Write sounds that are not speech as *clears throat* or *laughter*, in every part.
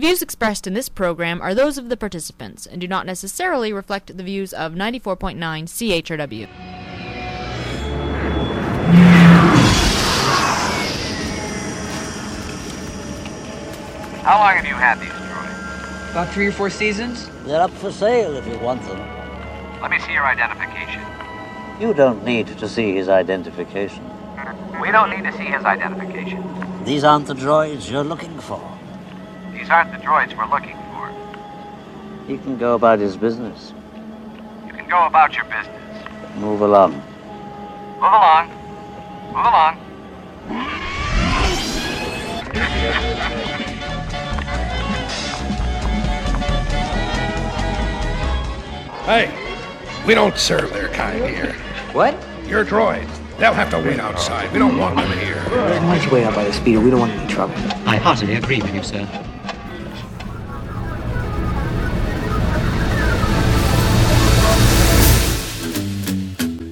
The views expressed in this program are those of the participants and do not necessarily reflect the views of 94.9 CHRW. How long have you had these droids? About three or four seasons? They're up for sale if you want them. Let me see your identification. You don't need to see his identification. We don't need to see his identification. These aren't the droids you're looking for. These aren't the droids we're looking for. He can go about his business. You can go about your business. Move along. Move along. Move along. Hey, we don't serve their kind here. What? Your droids. They'll have to wait outside. We don't want them here. Why don't you wait out by the speeder? We don't want any trouble. I heartily agree with you, sir.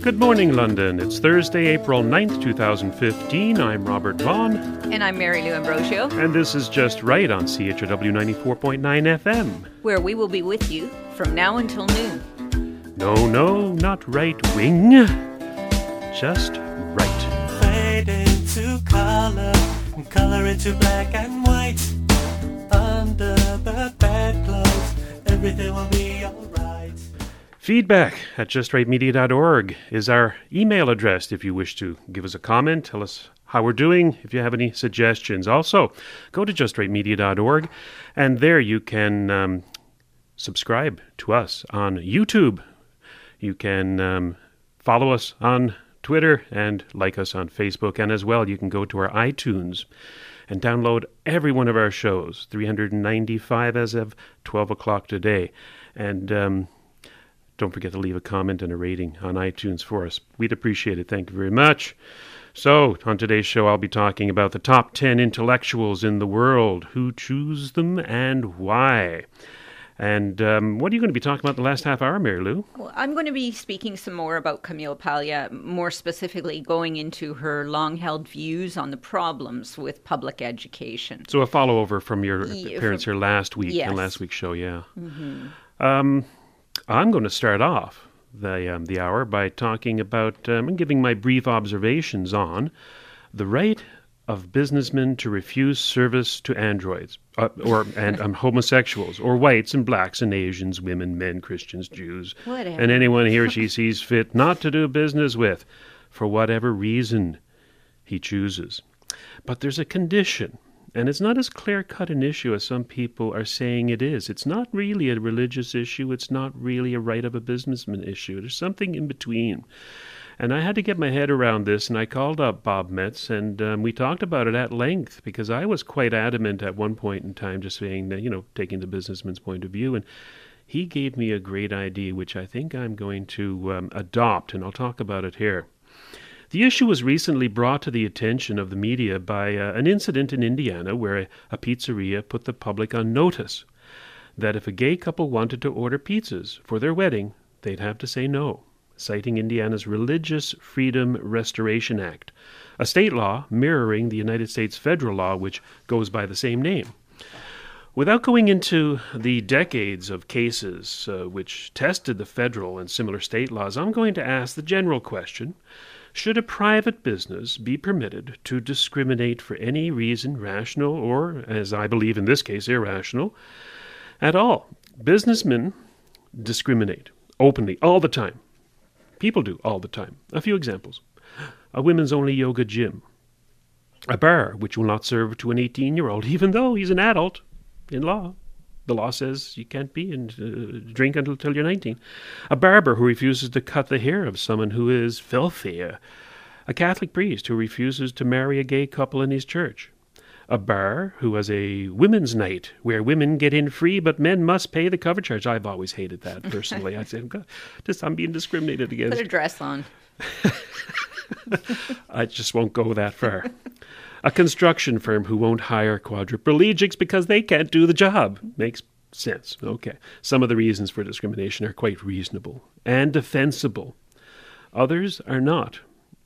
Good morning, London. It's Thursday, April 9th, 2015. I'm Robert Vaughn, And I'm Mary Lou Ambrosio, and this is Just Right on CHRW 94.9 FM. where we will be with you from now until noon. No, no, not right wing. Just right. fade into color and color into black and white. Under the bedclothes, everything will be alright. Feedback at justrightmedia.org is our email address if you wish to give us a comment, tell us how we're doing, if you have any suggestions. Also, go to justrightmedia.org, and there you can um, subscribe to us on YouTube. You can um, follow us on Twitter and like us on Facebook. And as well, you can go to our iTunes and download every one of our shows, 395 as of 12 o'clock today. And um, don't forget to leave a comment and a rating on iTunes for us. We'd appreciate it. Thank you very much. So, on today's show, I'll be talking about the top 10 intellectuals in the world, who choose them and why. And um, what are you going to be talking about the last half hour, Mary Lou? Well, I'm going to be speaking some more about Camille Paglia, more specifically going into her long held views on the problems with public education. So, a follow over from your appearance from- here last week Yes. and last week's show, yeah. Um, I'm going to start off the um, the hour by talking about um, and giving my brief observations on the right of businessmen to refuse service to androids uh, or and um, *laughs* homosexuals or whites and blacks and Asians, women, men, Christians, Jews, Whatever. and anyone he or she *laughs* sees fit not to do business with for whatever reason he chooses. But there's a condition, and it's not as clear cut an issue as some people are saying it is. It's not really a religious issue, it's not really a right of a businessman issue. There's something in between. And I had to get my head around this, and I called up Bob Metz, and um, we talked about it at length because I was quite adamant at one point in time, just saying that, you know, taking the businessman's point of view. And he gave me a great idea, which I think I'm going to um, adopt, and I'll talk about it here. The issue was recently brought to the attention of the media by uh, an incident in Indiana where a, a pizzeria put the public on notice that if a gay couple wanted to order pizzas for their wedding, they'd have to say no, citing Indiana's Religious Freedom Restoration Act, a state law mirroring the United States federal law which goes by the same name. Without going into the decades of cases uh, which tested the federal and similar state laws, I'm going to ask the general question Should a private business be permitted to discriminate for any reason, rational or, as I believe in this case, irrational, at all? Businessmen discriminate openly all the time. People do all the time. A few examples a women's only yoga gym, a bar which will not serve to an 18 year old, even though he's an adult in law. The law says you can't be and uh, drink until, until you're 19. A barber who refuses to cut the hair of someone who is filthy. A, a Catholic priest who refuses to marry a gay couple in his church. A bar who has a women's night where women get in free, but men must pay the cover charge. I've always hated that personally. I said, "God, just I'm being discriminated against. Put a dress on. *laughs* I just won't go that far. A construction firm who won't hire quadriplegics because they can't do the job. Makes sense. Okay. Some of the reasons for discrimination are quite reasonable and defensible. Others are not.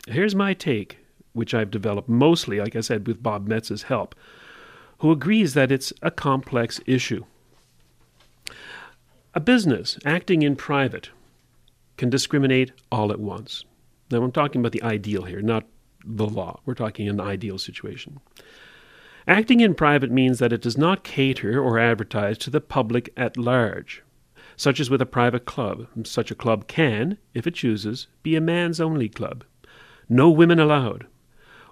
Here's my take, which I've developed mostly, like I said, with Bob Metz's help. who agrees that it's a complex issue. A business acting in private can discriminate all at once. Now, I'm talking about the ideal here, not the law. We're talking an ideal situation. Acting in private means that it does not cater or advertise to the public at large, such as with a private club. Such a club can, if it chooses, be a man's only club. No women allowed.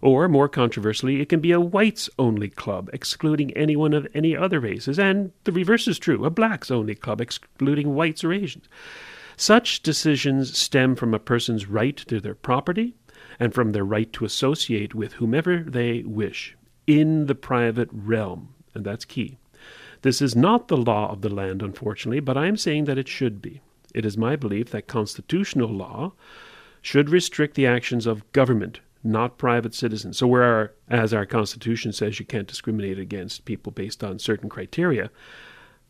Or, more controversially, it can be a whites only club, excluding anyone of any other races, and the reverse is true a blacks only club, excluding whites or Asians. Such decisions stem from a person's right to their property and from their right to associate with whomever they wish in the private realm, and that's key. This is not the law of the land, unfortunately, but I am saying that it should be. It is my belief that constitutional law should restrict the actions of government, not private citizens. So, where as our Constitution says you can't discriminate against people based on certain criteria,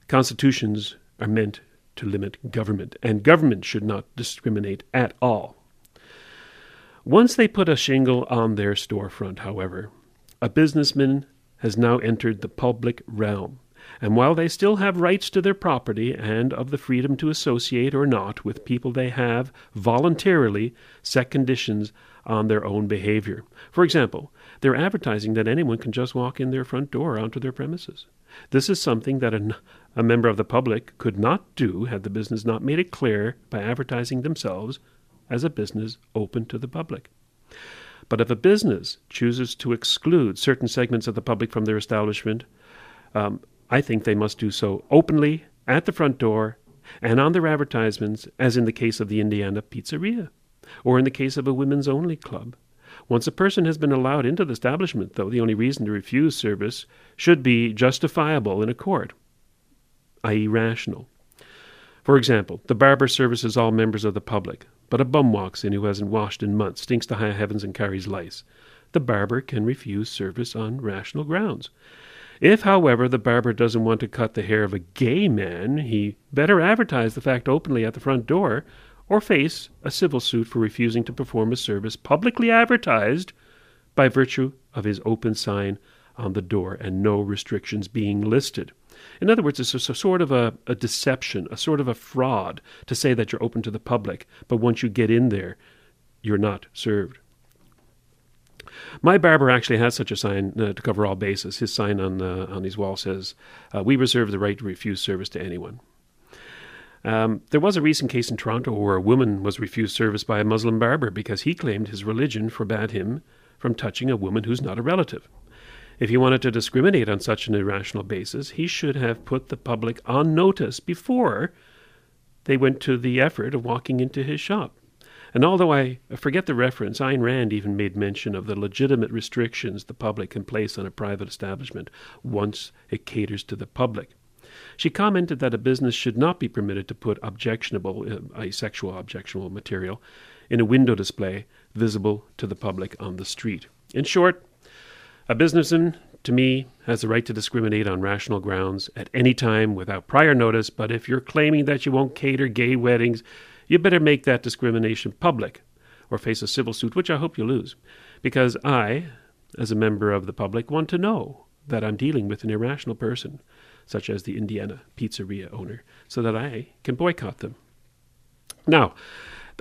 constitutions are meant to limit government, and government should not discriminate at all. Once they put a shingle on their storefront, however, a businessman has now entered the public realm, and while they still have rights to their property and of the freedom to associate or not with people they have voluntarily set conditions on their own behavior. For example, they're advertising that anyone can just walk in their front door onto their premises. This is something that a, a member of the public could not do had the business not made it clear by advertising themselves as a business open to the public. But if a business chooses to exclude certain segments of the public from their establishment, um, I think they must do so openly at the front door and on their advertisements, as in the case of the Indiana Pizzeria, or in the case of a women's only club. Once a person has been allowed into the establishment, though, the only reason to refuse service should be justifiable in a court, i.e., rational. For example, the barber services all members of the public, but a bum walks in who hasn't washed in months, stinks to high heavens, and carries lice. The barber can refuse service on rational grounds. If, however, the barber doesn't want to cut the hair of a gay man, he better advertise the fact openly at the front door or face a civil suit for refusing to perform a service publicly advertised by virtue of his open sign on the door and no restrictions being listed. In other words, it's a, a sort of a, a deception, a sort of a fraud to say that you're open to the public, but once you get in there, you're not served. My barber actually has such a sign uh, to cover all bases. His sign on uh, on his wall says, uh, "We reserve the right to refuse service to anyone." Um, there was a recent case in Toronto where a woman was refused service by a Muslim barber because he claimed his religion forbade him from touching a woman who's not a relative. If he wanted to discriminate on such an irrational basis, he should have put the public on notice before they went to the effort of walking into his shop. And although I forget the reference, Ayn Rand even made mention of the legitimate restrictions the public can place on a private establishment once it caters to the public. She commented that a business should not be permitted to put objectionable, uh, asexual objectionable material in a window display visible to the public on the street. In short, a businessman, to me, has the right to discriminate on rational grounds at any time without prior notice, but if you're claiming that you won't cater gay weddings, you better make that discrimination public or face a civil suit, which I hope you lose, because I, as a member of the public, want to know that I'm dealing with an irrational person, such as the Indiana pizzeria owner, so that I can boycott them. Now,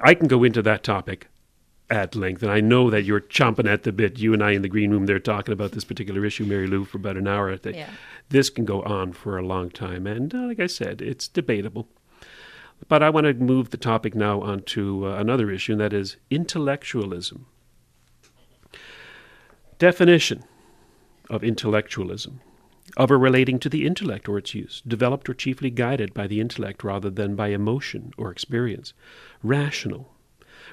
I can go into that topic at length. And I know that you're chomping at the bit. You and I in the green room, they're talking about this particular issue, Mary Lou, for about an hour. Yeah. This can go on for a long time. And uh, like I said, it's debatable. But I want to move the topic now onto uh, another issue, and that is intellectualism. Definition of intellectualism of or relating to the intellect or its use, developed or chiefly guided by the intellect rather than by emotion or experience, rational,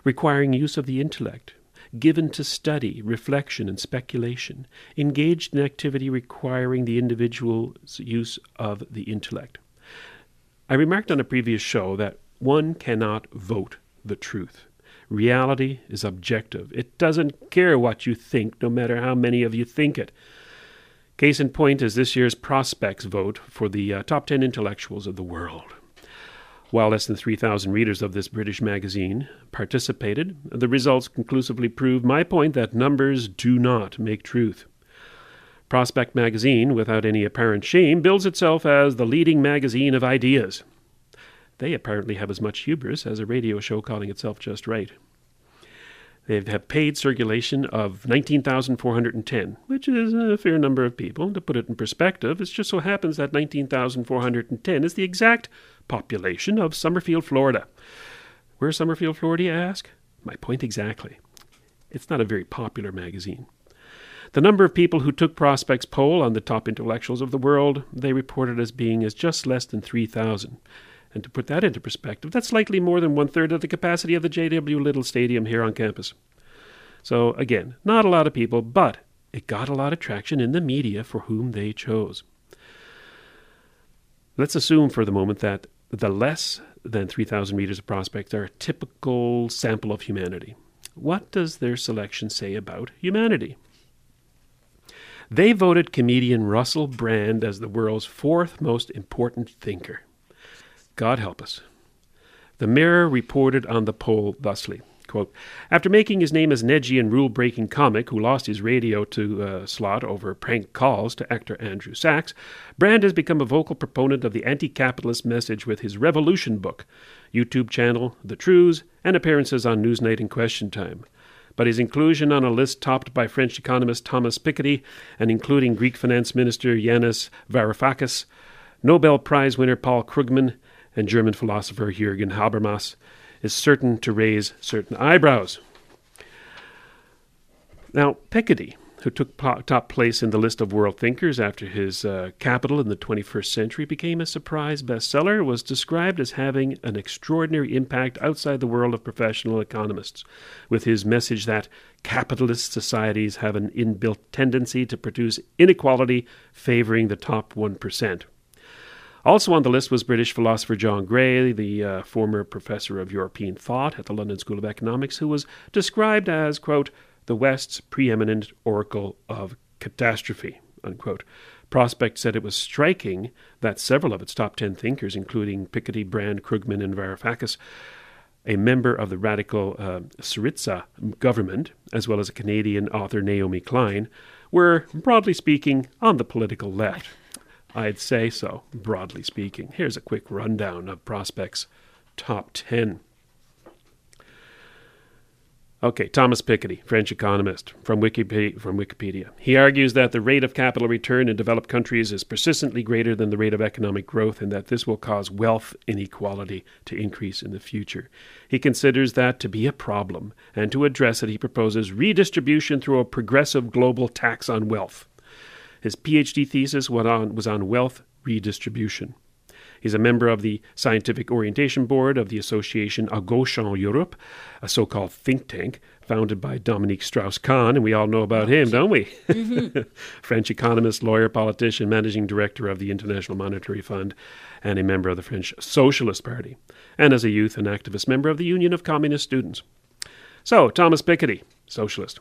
requiring use of the intellect, given to study, reflection, and speculation, engaged in activity requiring the individual's use of the intellect. I remarked on a previous show that one cannot vote the truth. Reality is objective. It doesn't care what you think, no matter how many of you think it. Case in point is this year's Prospect's vote for the uh, top 10 intellectuals of the world. While less than 3,000 readers of this British magazine participated, the results conclusively prove my point that numbers do not make truth. Prospect magazine, without any apparent shame, bills itself as the leading magazine of ideas. They apparently have as much hubris as a radio show calling itself just right. They have paid circulation of 19,410, which is a fair number of people. To put it in perspective, it just so happens that 19,410 is the exact population of Summerfield, Florida. Where's Summerfield, Florida, you ask? My point exactly. It's not a very popular magazine. The number of people who took Prospect's poll on the top intellectuals of the world, they reported as being as just less than 3,000. And to put that into perspective, that's slightly more than one third of the capacity of the J.W. Little Stadium here on campus. So, again, not a lot of people, but it got a lot of traction in the media for whom they chose. Let's assume for the moment that the less than 3,000 readers of Prospect are a typical sample of humanity. What does their selection say about humanity? They voted comedian Russell Brand as the world's fourth most important thinker. God help us. The Mirror reported on the poll thusly quote, After making his name as an edgy and rule breaking comic who lost his radio to uh, slot over prank calls to actor Andrew Sachs, Brand has become a vocal proponent of the anti capitalist message with his Revolution book, YouTube channel, The Trews, and appearances on Newsnight and Question Time. But his inclusion on a list topped by French economist Thomas Piketty and including Greek finance minister Yanis Varoufakis, Nobel Prize winner Paul Krugman, and German philosopher Jürgen Habermas is certain to raise certain eyebrows. Now, Piketty, who took top place in the list of world thinkers after his uh, Capital in the 21st century became a surprise bestseller, was described as having an extraordinary impact outside the world of professional economists, with his message that capitalist societies have an inbuilt tendency to produce inequality favoring the top 1%. Also on the list was British philosopher John Gray, the uh, former professor of European thought at the London School of Economics, who was described as, quote, the West's preeminent oracle of catastrophe, unquote. Prospect said it was striking that several of its top 10 thinkers, including Piketty, Brand, Krugman, and Varoufakis, a member of the radical uh, Syriza government, as well as a Canadian author Naomi Klein, were, broadly speaking, on the political left. I'd say so, broadly speaking. Here's a quick rundown of Prospect's top 10. Okay, Thomas Piketty, French economist, from Wikipedia, from Wikipedia. He argues that the rate of capital return in developed countries is persistently greater than the rate of economic growth and that this will cause wealth inequality to increase in the future. He considers that to be a problem, and to address it, he proposes redistribution through a progressive global tax on wealth. His PhD thesis was on, was on wealth redistribution. He's a member of the Scientific Orientation Board of the association A Gauche en Europe, a so called think tank founded by Dominique Strauss Kahn, and we all know about him, don't we? Mm-hmm. *laughs* French economist, lawyer, politician, managing director of the International Monetary Fund, and a member of the French Socialist Party, and as a youth and activist member of the Union of Communist Students. So, Thomas Piketty, socialist.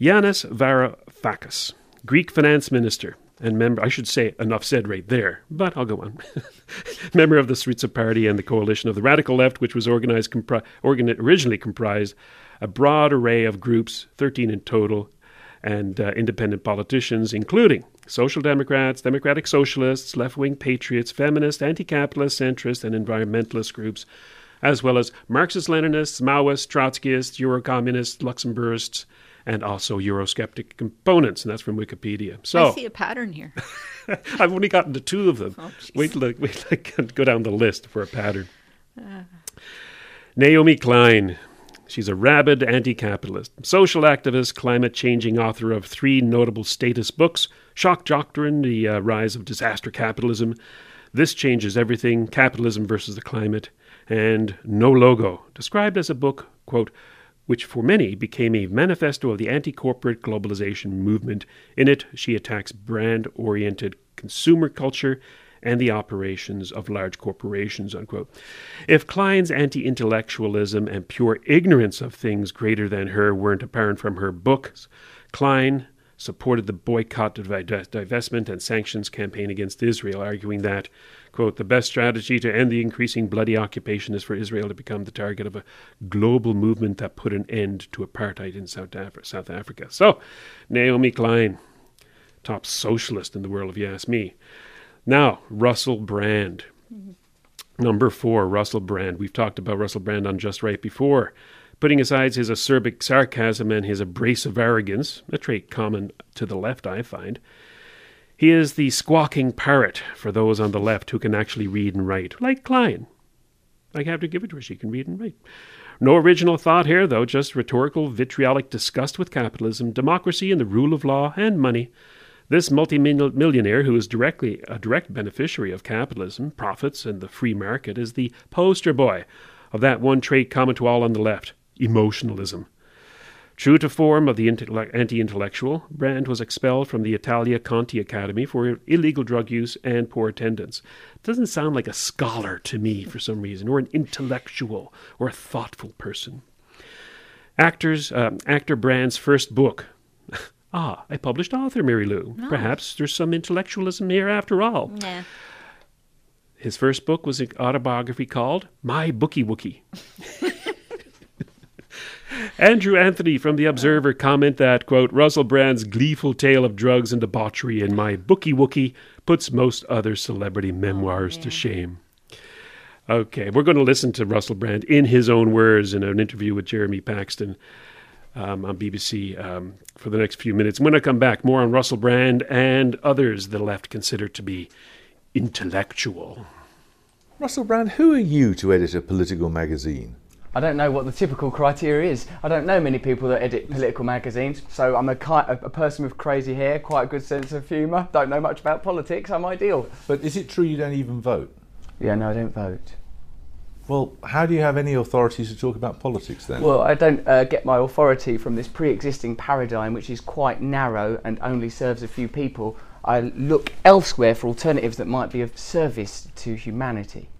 Yanis Varoufakis Greek finance minister and member, I should say enough said right there, but I'll go on. *laughs* member of the Syriza Party and the coalition of the radical left, which was organized, compri- organ- originally comprised a broad array of groups, 13 in total, and uh, independent politicians, including social democrats, democratic socialists, left wing patriots, feminists, anti capitalist, centrist, and environmentalist groups, as well as Marxist Leninists, Maoists, Trotskyists, Euro communists, Luxemburgists, and also Eurosceptic components, and that's from Wikipedia. So I see a pattern here. *laughs* I've only gotten to two of them. Oh, wait till I, wait till I go down the list for a pattern. Uh. Naomi Klein. She's a rabid anti capitalist, social activist, climate changing author of three notable status books Shock Doctrine, The uh, Rise of Disaster Capitalism, This Changes Everything Capitalism versus the Climate, and No Logo, described as a book, quote, which for many became a manifesto of the anti corporate globalization movement. In it, she attacks brand oriented consumer culture and the operations of large corporations. Unquote. If Klein's anti intellectualism and pure ignorance of things greater than her weren't apparent from her books, Klein supported the boycott, divestment, and sanctions campaign against Israel, arguing that Quote, the best strategy to end the increasing bloody occupation is for Israel to become the target of a global movement that put an end to apartheid in South, Af- South Africa. So, Naomi Klein, top socialist in the world, if you ask me. Now, Russell Brand. Mm-hmm. Number four, Russell Brand. We've talked about Russell Brand on Just Right before. Putting aside his acerbic sarcasm and his abrasive arrogance, a trait common to the left, I find, he is the squawking parrot for those on the left who can actually read and write, like Klein. I have to give it to her, she can read and write. No original thought here, though, just rhetorical, vitriolic disgust with capitalism, democracy, and the rule of law and money. This multimillionaire, who is directly a direct beneficiary of capitalism, profits, and the free market, is the poster boy of that one trait common to all on the left emotionalism. True to form of the anti intellectual, Brand was expelled from the Italia Conti Academy for illegal drug use and poor attendance. Doesn't sound like a scholar to me for some reason, or an intellectual, or a thoughtful person. Actors, um, actor Brand's first book. *laughs* ah, a published author, Mary Lou. Oh. Perhaps there's some intellectualism here after all. Yeah. His first book was an autobiography called My Bookie Wookie. *laughs* Andrew Anthony from The Observer comment that, quote, Russell Brand's gleeful tale of drugs and debauchery in My Bookie Wookie puts most other celebrity memoirs to shame. Okay, we're going to listen to Russell Brand in his own words in an interview with Jeremy Paxton um, on BBC um, for the next few minutes. When I come back, more on Russell Brand and others the left consider to be intellectual. Russell Brand, who are you to edit a political magazine? I don't know what the typical criteria is. I don't know many people that edit political magazines, so I'm a, ki- a, a person with crazy hair, quite a good sense of humour, don't know much about politics, I'm ideal. But is it true you don't even vote? Yeah, no, I don't vote. Well, how do you have any authority to talk about politics then? Well, I don't uh, get my authority from this pre existing paradigm, which is quite narrow and only serves a few people. I look elsewhere for alternatives that might be of service to humanity.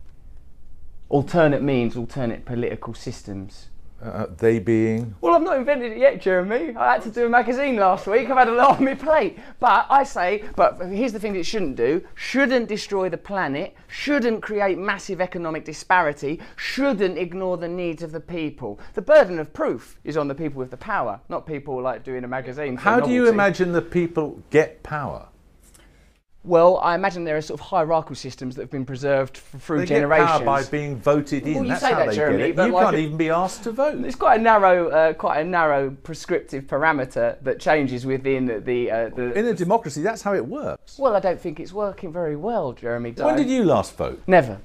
Alternate means alternate political systems. uh, they being. Well, I've not invented it yet, Jeremy. I had to do a magazine last week. I've had a lot on my plate. But I say, but here's the thing it shouldn't do shouldn't destroy the planet, shouldn't create massive economic disparity, shouldn't ignore the needs of the people. The burden of proof is on the people with the power, not people like doing a magazine. for How do you imagine the people get power? Well, I imagine there are sort of hierarchical systems that have been preserved through They generations. get power by being voted in. Well, you That's say how that, Jeremy, but You like can't even be asked to vote. It's quite a narrow, uh, quite a narrow prescriptive parameter that changes within the. the, uh, the In a democracy, that's how it works. well, I don't think it's working very well, Jeremy. When did you last vote? Never.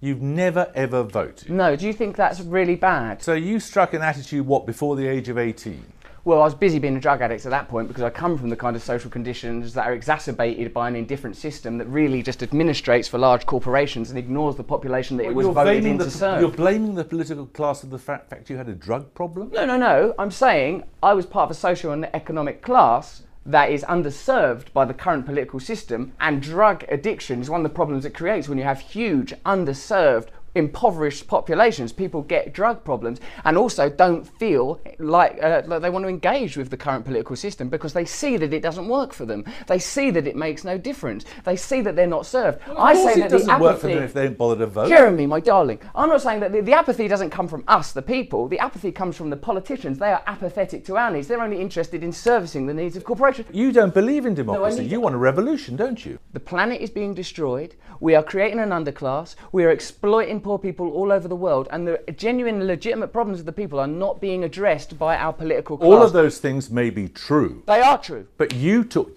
You've never ever voted. No. Do you think that's really bad? So you struck an attitude what before the age of 18? Well, I was busy being a drug addict at that point because I come from the kind of social conditions that are exacerbated by an indifferent system that really just administrates for large corporations and ignores the population that it was voted in the, to serve. you're blaming the political class of the fa- fact you had a drug problem? No, no, no. I'm saying I was part of a social and economic class that is underserved by the current political system, and drug addiction is one of the problems it creates when you have huge, underserved, impoverished populations. People get drug problems and also don't feel like, uh, like they want to engage with the current political system because they see that it doesn't work for them. They see that it makes no difference. They see that they're not served. I of course say it that doesn't the apathy, work for them if they don't bother to vote. Jeremy, my darling, I'm not saying that the, the apathy doesn't come from us, the people. The apathy comes from the politicians. They are apathetic to our needs. They're only interested in servicing the needs of corporations. You don't believe in democracy. need you want a revolution, don't you? The planet is being destroyed. We are creating an underclass. We are exploiting poor people all over the world, and the genuine, legitimate problems of the people are not being addressed by our political class. All of those things may be true, They are true. but you took.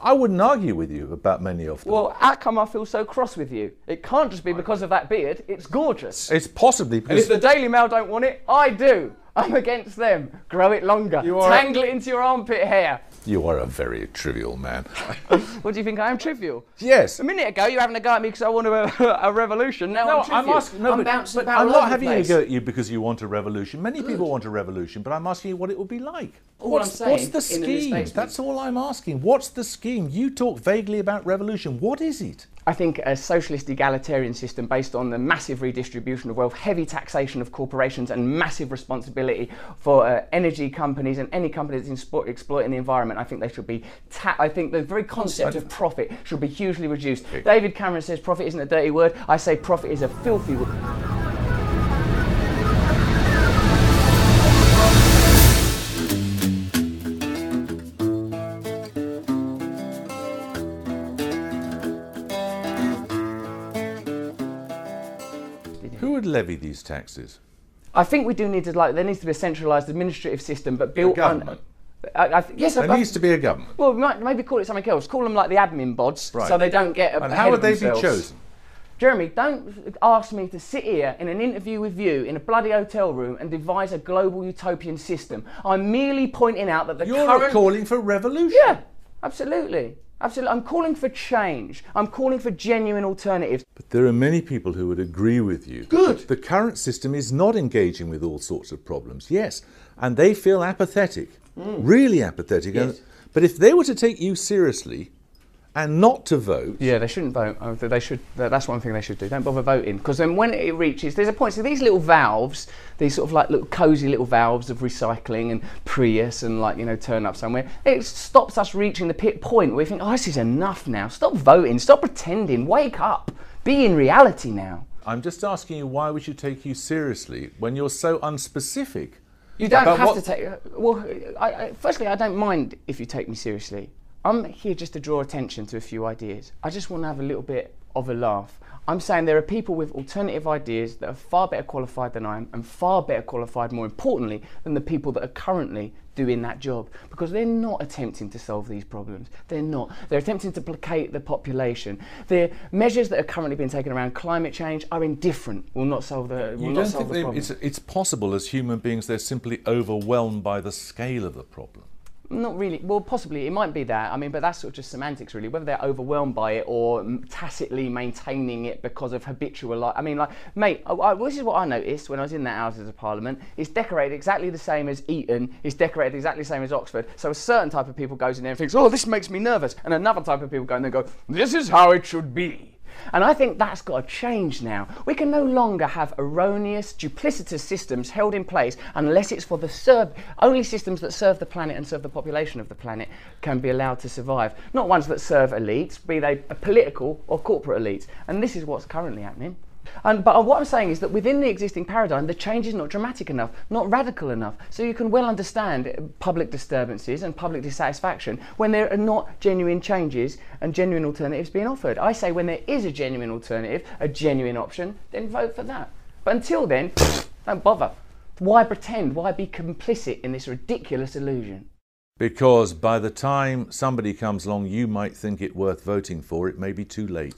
I wouldn't argue with you about many of them. Well, how come I feel so cross with you? It can't just be because of that beard. It's gorgeous. it's possibly And if the Daily Mail don't want it, I do. I'm against them. Grow it longer. You are- Tangle it into your armpit hair. You are a very trivial man. *laughs* What do you think I am trivial? yes. A minute ago, you were having a go at me because I want a, a revolution. Now No, I'm trivial. I'm asking. No, I'm but, bouncing but about I'm not having the a go at you because you want a revolution. Many people want a revolution, but I'm asking you what it would be like. All what's, I'm saying, what's the scheme? statement- That's all I'm asking. What's the scheme? You talk vaguely about revolution. What is it? I think a socialist egalitarian system based on the massive redistribution of wealth, heavy taxation of corporations, and massive responsibility for uh, energy companies and any company that's inspo- exploiting the environment. I think they should be. Ta- I think the very concept of profit should be hugely reduced. David Cameron says profit isn't a dirty word. I say profit is a filthy word. Would levy these taxes? I think we do need to like there needs to be a centralised administrative system, but built government. on. I, I, th- yes, There I, needs to be a government. Well, we might maybe call it something else. Call them like the admin bods, Right. so they don't get. A, and how would they themselves. be chosen? Jeremy, don't ask me to sit here in an interview with you in a bloody hotel room and devise a global utopian system. I'm merely pointing out that the You're current. calling for revolution. yeah, absolutely. Absolutely. I'm calling for change. I'm calling for genuine alternatives. But there are many people who would agree with you. Good. The current system is not engaging with all sorts of problems. Yes, and they feel apathetic, mm. really apathetic. And- Yes. but if they were to take you seriously and not to vote, Yeah, they shouldn't vote. Oh, They should. That's one thing they should do. Don't bother voting because then when it reaches, there's a point. So these little valves, these sort of like little cozy little valves of recycling and Prius and like you know turn up somewhere. It stops us reaching the pit point where we think, oh, this is enough now. Stop voting. Stop pretending. Wake up. Be in reality now. I'm just asking you why we should take you seriously when you're so unspecific. You don't have what- to take. Well, I, I, firstly, I don't mind if you take me seriously. I'm here just to draw attention to a few ideas. I just want to have a little bit of a laugh. I'm saying there are people with alternative ideas that are far better qualified than I am, and far better qualified, more importantly, than the people that are currently doing that job. Because they're not attempting to solve these problems. They're not. They're attempting to placate the population. The measures that are currently being taken around climate change are indifferent. Will not solve the. Will You not don't solve think the they, problem. it's, it's possible as human beings they're simply overwhelmed by the scale of the problem? Not really. Well, possibly it might be that. I mean, but that's sort of just semantics, really. Whether they're overwhelmed by it or tacitly maintaining it because of habitual. Like, I mean, like, mate, I, I, this is what I noticed when I was in that Houses of Parliament. It's decorated exactly the same as Eton. It's decorated exactly the same as Oxford. So a certain type of people goes in there and thinks, "Oh, this makes me nervous," and another type of people go in there and go, "This is how it should be." And I think that's got to change now. We can no longer have erroneous, duplicitous systems held in place unless it's for the serve. Only systems that serve the planet and serve the population of the planet can be allowed to survive. Not ones that serve elites, be they political or corporate elites. And this is what's currently happening. And, but what I'm saying is that within the existing paradigm, the change is not dramatic enough, not radical enough. So you can well understand public disturbances and public dissatisfaction when there are not genuine changes and genuine alternatives being offered. I say when there is a genuine alternative, a genuine option, then vote for that. But until then, *laughs* don't bother. Why pretend? Why be complicit in this ridiculous illusion? Because by the time somebody comes along you might think it worth voting for, it may be too late.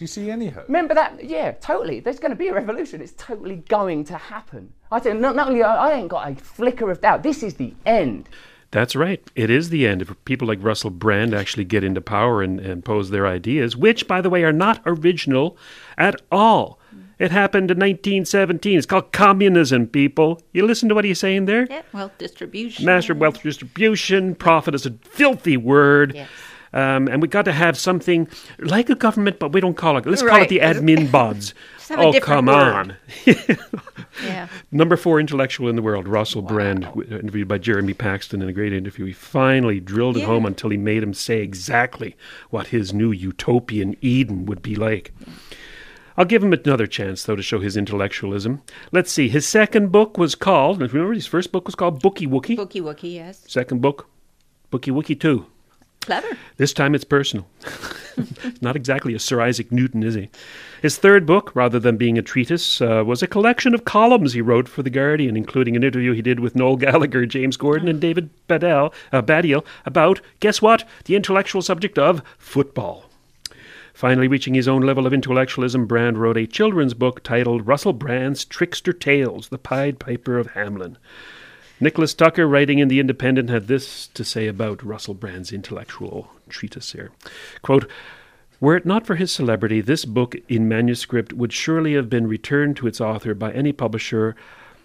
Do you see any hope? Remember that? Yeah, totally. There's going to be a revolution. It's totally going to happen. I think not, not only I I ain't got a flicker of doubt. This is the end. That's right. It is the end if people like Russell Brand actually get into power and, and pose their ideas, which, by the way, are not original at all. Mm. It happened in 1917. It's called communism, people. You listen to what he's saying there? Yeah, wealth distribution. Master wealth distribution, profit is a filthy word. Yes. Um, and we got to have something like a government, but we don't call it. Let's call it the admin *laughs* bods. oh, come word. on. *laughs* Yeah. *laughs* Number four intellectual in the world, Russell Brand, interviewed by Jeremy Paxton in a great interview. He finally drilled it home until he made him say exactly what his new utopian Eden would be like. I'll give him another chance, though, to show his intellectualism. Let's see. His second book was called, remember his first book was called Bookie Wookie? Bookie Wookie, yes. Second book, Bookie Wookie 2. Clever. This time it's personal. *laughs* Not exactly a Sir Isaac Newton, is he? His third book, rather than being a treatise, uh, was a collection of columns he wrote for The Guardian, including an interview he did with Noel Gallagher, James Corden, and David Badell, uh, Baddiel about, guess what? The intellectual subject of football. Finally, reaching his own level of intellectualism, Brand wrote a children's book titled Russell Brand's Trickster Tales The Pied Piper of Hamelin. Nicholas Tucker, writing in The Independent, had this to say about Russell Brand's intellectual treatise here. Quote, were it not for his celebrity, this book in manuscript would surely have been returned to its author by any publisher,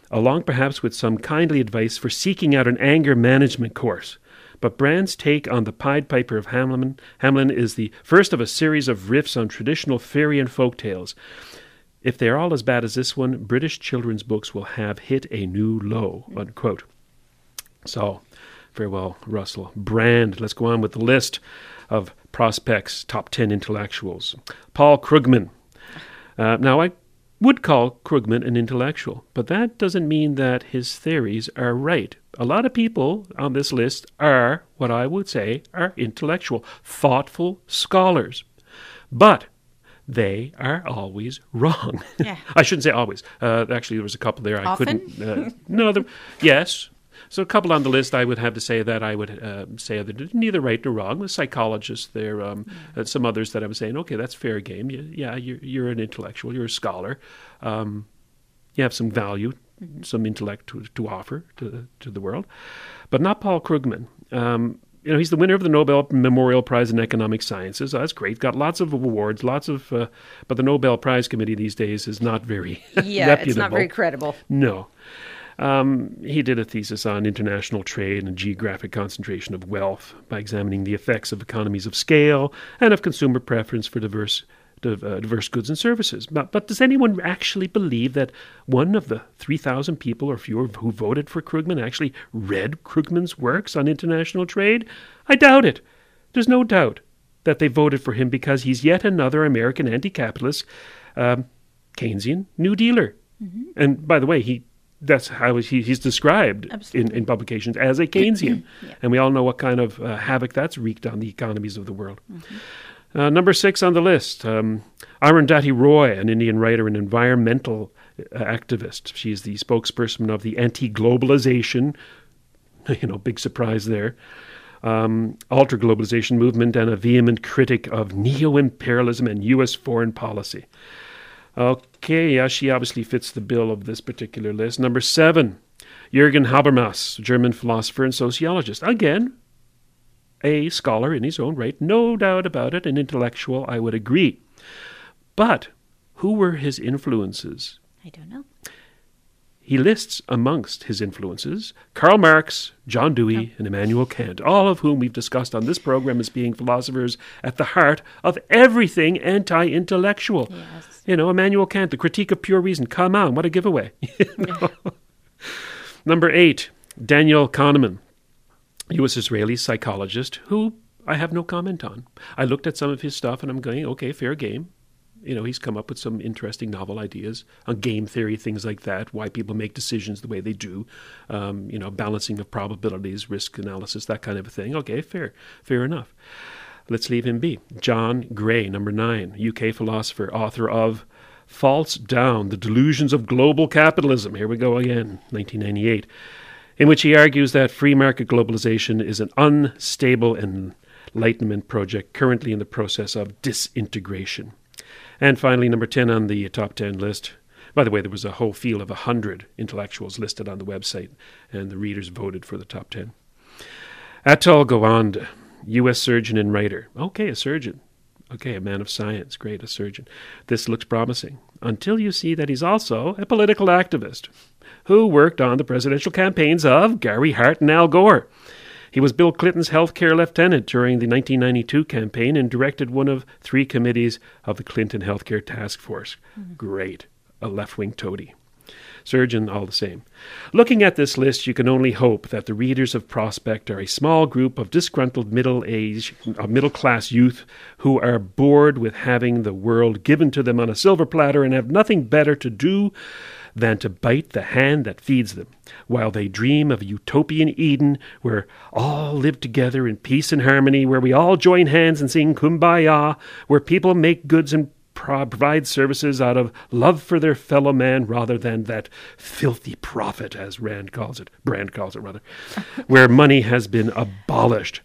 along perhaps with some kindly advice for seeking out an anger management course. But Brand's take on the Pied Piper of Hamelin, Hamelin is the first of a series of riffs on traditional fairy and folk tales. If they are all as bad as this one, British children's books will have hit a new low. Unquote. So, farewell, Russell. Brand. Let's go on with the list of Prospect's, top 10 intellectuals. Paul Krugman. Uh, now, I would call Krugman an intellectual, but that doesn't mean that his theories are right. A lot of people on this list are what I would say are intellectual, thoughtful scholars. But they are always wrong. Yeah. *laughs* I shouldn't say always. Uh, actually, there was a couple there I Often? couldn't. Uh, no, there, yes. So a couple on the list, I would have to say that I would uh, say that neither right nor wrong. The psychologists there, um, uh, some others that I'm saying, okay, that's fair game. You, yeah, you're, you're an intellectual, you're a scholar. Um, you have some value, some intellect to, to offer to, to the world. But not Paul Krugman. Um, you know, he's the winner of the Nobel Memorial Prize in Economic Sciences. Oh, that's great. Got lots of awards, lots of. Uh, but the Nobel Prize Committee these days is not very *laughs* Yeah, reputable. it's not very credible. No. Um, he did a thesis on international trade and geographic concentration of wealth by examining the effects of economies of scale and of consumer preference for diverse div- diverse goods and services. But, but does anyone actually believe that one of the 3,000 people or fewer who voted for Krugman actually read Krugman's works on international trade? I doubt it. There's no doubt that they voted for him because he's yet another American anti capitalist, um, Keynesian New Dealer. And by the way, he that's how he, he's described in, in publications as a Keynesian. *clears throat* And we all know what kind of uh, havoc that's wreaked on the economies of the world. Uh, number six on the list, um, Arundhati Roy, an Indian writer and environmental uh, activist. She is the spokesperson of the anti-globalization, *laughs* you know, big surprise there, um, ultra-globalization movement and a vehement critic of neo-imperialism and U.S. foreign policy. Okay, yeah, she obviously fits the bill of this particular list. Number seven, Jürgen Habermas, German philosopher and sociologist. Again, a scholar in his own right, no doubt about it, an intellectual, I would agree. But who were his influences? I don't know. He lists amongst his influences Karl Marx, John Dewey, oh. and Immanuel Kant, all of whom we've discussed on this program as being philosophers at the heart of everything anti intellectual. Yes. You know, Immanuel Kant, the critique of pure reason. Come on, what a giveaway. *laughs* You know? Number eight, Daniel Kahneman, U.S. Israeli psychologist, who I have no comment on. I looked at some of his stuff and I'm going, okay, fair game. You know, he's come up with some interesting novel ideas on game theory, things like that, why people make decisions the way they do, um, you know, balancing of probabilities, risk analysis, that kind of a thing. Okay, fair, fair enough. Let's leave him be. John Gray, number nine, UK philosopher, author of False Dawn The Delusions of Global Capitalism. Here we go again, 1998, in which he argues that free market globalization is an unstable enlightenment project currently in the process of disintegration. And finally, number 10 on the top 10 list. By the way, there was a whole field of 100 intellectuals listed on the website, and the readers voted for the top 10. Atul Gawande, U.S. surgeon and writer. Okay, a surgeon. Okay, a man of science. Great, a surgeon. This looks promising. Until you see that he's also a political activist who worked on the presidential campaigns of Gary Hart and Al Gore. He was Bill Clinton's health care lieutenant during the 1992 campaign and directed one of three committees of the Clinton Health Care Task Force. Mm-hmm. Great. A left wing toady. Surgeon, all the same. Looking at this list, you can only hope that the readers of Prospect are a small group of disgruntled middle age, uh, middle class youth who are bored with having the world given to them on a silver platter and have nothing better to do than to bite the hand that feeds them, while they dream of a utopian Eden where all live together in peace and harmony, where we all join hands and sing kumbaya, where people make goods and pro- provide services out of love for their fellow man rather than that filthy profit, as Rand calls it, Brand calls it rather, *laughs* where money has been abolished.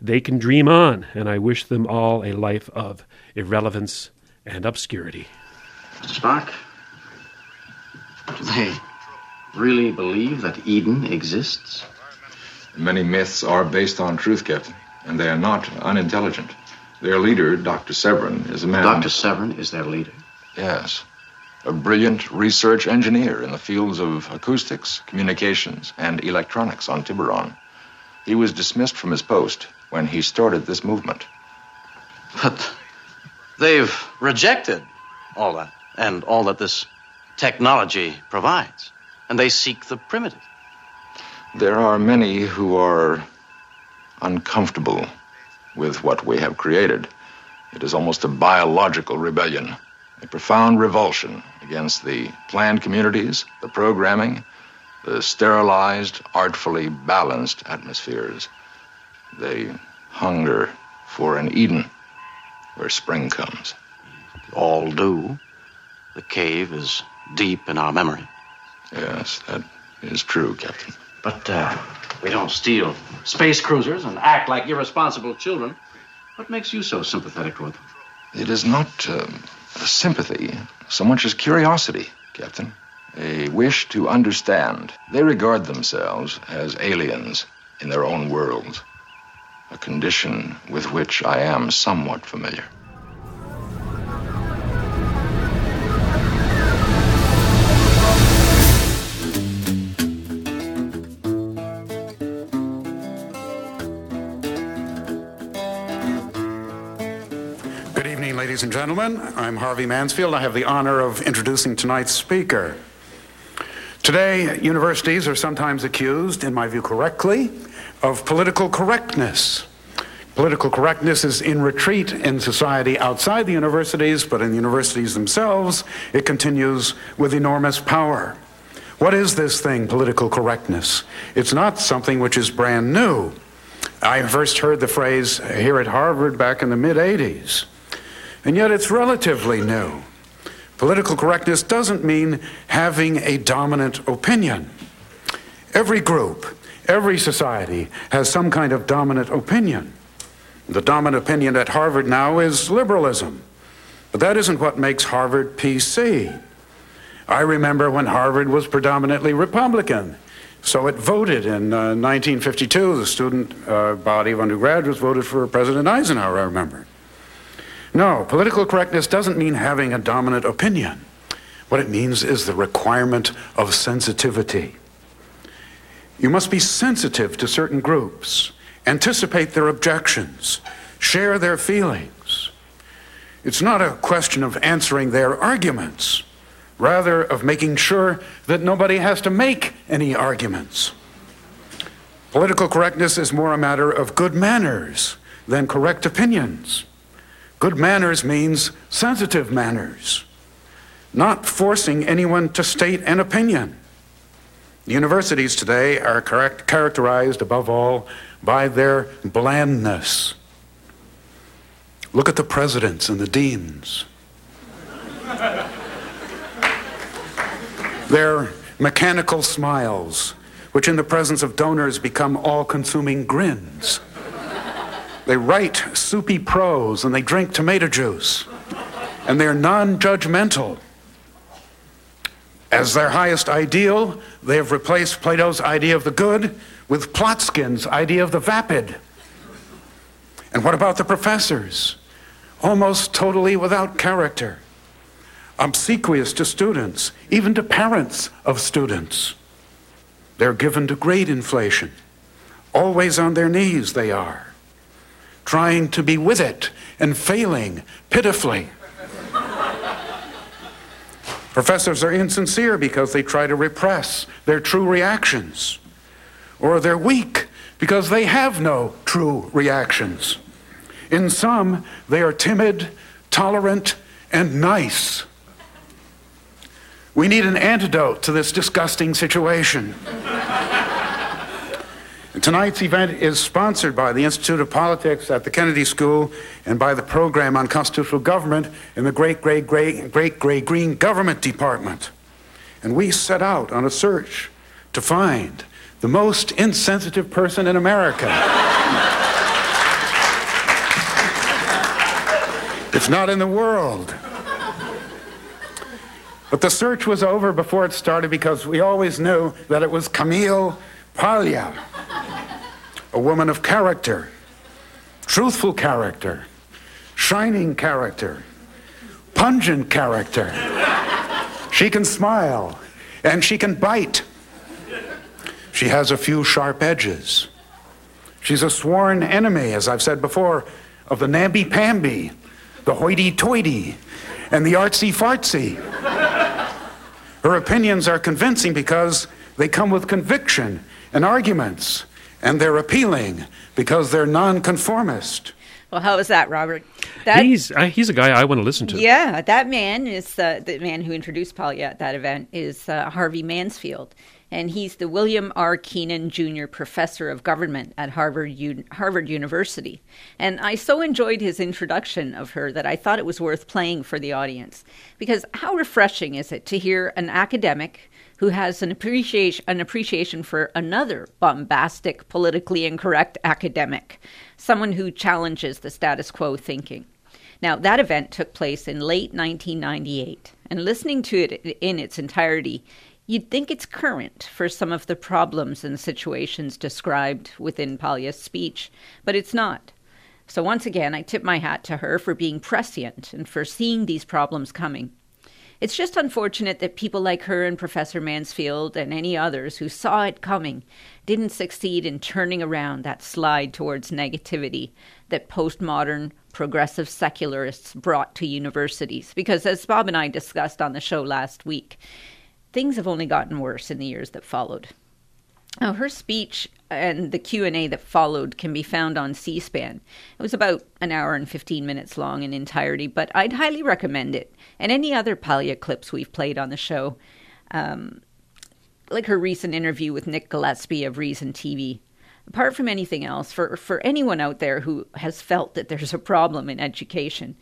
They can dream on, and I wish them all a life of irrelevance and obscurity. Spock, do they really believe that Eden exists? Many myths are based on truth, Captain, and they are not unintelligent. Their leader, Dr. Severin, is a man. Dr. Severin is their leader. Yes. A brilliant research engineer in the fields of acoustics, communications, and electronics on Tiburon. He was dismissed from his post when he started this movement. But they've rejected all that and all that this technology provides. And they seek the primitive. There are many who are uncomfortable with what we have created. It is almost a biological rebellion, a profound revulsion against the planned communities, the programming, the sterilized, artfully balanced atmospheres. They hunger for an Eden where spring comes. all do. The cave is deep in our memory. Yes, that is true, Captain. But uh, we don't steal space cruisers and act like irresponsible children. What makes you so sympathetic toward them? It is not um, sympathy so much as curiosity, Captain. A wish to understand. They regard themselves as aliens in their own worlds, a condition with which I am somewhat familiar. Ladies and gentlemen. I'm Harvey Mansfield. I have the honor of introducing tonight's speaker. Today, universities are sometimes accused, in my view correctly, of political correctness. Political correctness is in retreat in society outside the universities, but in the universities themselves, it continues with enormous power. What is this thing, political correctness? It's not something which is brand new. I first heard the phrase here at Harvard back in the mid 80s, and yet it's relatively new. Political correctness doesn't mean having a dominant opinion. Every group, every society has some kind of dominant opinion. The dominant opinion at Harvard now is liberalism. But that isn't what makes Harvard PC. I remember when Harvard was predominantly Republican. So it voted in uh, 1952. The student uh, body of undergraduates voted for President Eisenhower, I remember. No, political correctness doesn't mean having a dominant opinion. What it means is the requirement of sensitivity. You must be sensitive to certain groups, anticipate their objections, share their feelings. It's not a question of answering their arguments, rather, of making sure that nobody has to make any arguments. Political correctness is more a matter of good manners than correct opinions. Good manners means sensitive manners, not forcing anyone to state an opinion. Universities today are characterized above all by their blandness. Look at the presidents and the deans. *laughs* Their mechanical smiles, which in the presence of donors become all consuming grins. They write soupy prose and they drink tomato juice. And they're non judgmental. As their highest ideal, they have replaced Plato's idea of the good with Plotskin's idea of the vapid. And what about the professors? Almost totally without character, obsequious to students, even to parents of students. They're given to grade inflation. Always on their knees, they are, trying to be with it and failing pitifully. Professors are insincere because they try to repress their true reactions. Or they're weak because they have no true reactions. In some, they are timid, tolerant, and nice. We need an antidote to this disgusting situation. Tonight's event is sponsored by the Institute of Politics at the Kennedy School and by the Program on Constitutional Government in the Great Gray, Gray, Great Gray Green Government Department. And we set out on a search to find the most insensitive person in America. it's not in the world. But the search was over before it started because we always knew that it was Camille Paglia, a woman of character, truthful character, shining character, pungent character. She can smile and she can bite. She has a few sharp edges. She's a sworn enemy, as I've said before, of the namby-pamby, the hoity-toity, and the artsy-fartsy. Her opinions are convincing because they come with conviction and arguments, and they're appealing because they're nonconformist. Well, how is that, Robert? That, he's uh, he's a guy I want to listen to. Yeah, that man is uh, the man who introduced Paglia at that event is uh, Harvey Mansfield, and he's the William R. Kenan Jr. Professor of Government at Harvard U- Harvard University. And I so enjoyed his introduction of her that I thought it was worth playing for the audience because how refreshing is it to hear an academic who has an appreciation an appreciation for another bombastic, politically incorrect academic, someone who challenges the status quo thinking. Now, that event took place in late 1998, and listening to it in its entirety, you'd think it's current for some of the problems and situations described within Paglia's speech, but it's not. So, once again, I tip my hat to her for being prescient and for seeing these problems coming. It's just unfortunate that people like her and Professor Mansfield and any others who saw it coming didn't succeed in turning around that slide towards negativity that postmodern progressive secularists brought to universities. Because as Bob and I discussed on the show last week, things have only gotten worse in the years that followed. Now, her speech and the Q&A that followed can be found on C-SPAN. It was about an hour and 15 minutes long in entirety, but I'd highly recommend it. And any other Paglia clips we've played on the show, um, like her recent interview with Nick Gillespie of Reason TV. Apart from anything else, for, for anyone out there who has felt that there's a problem in education,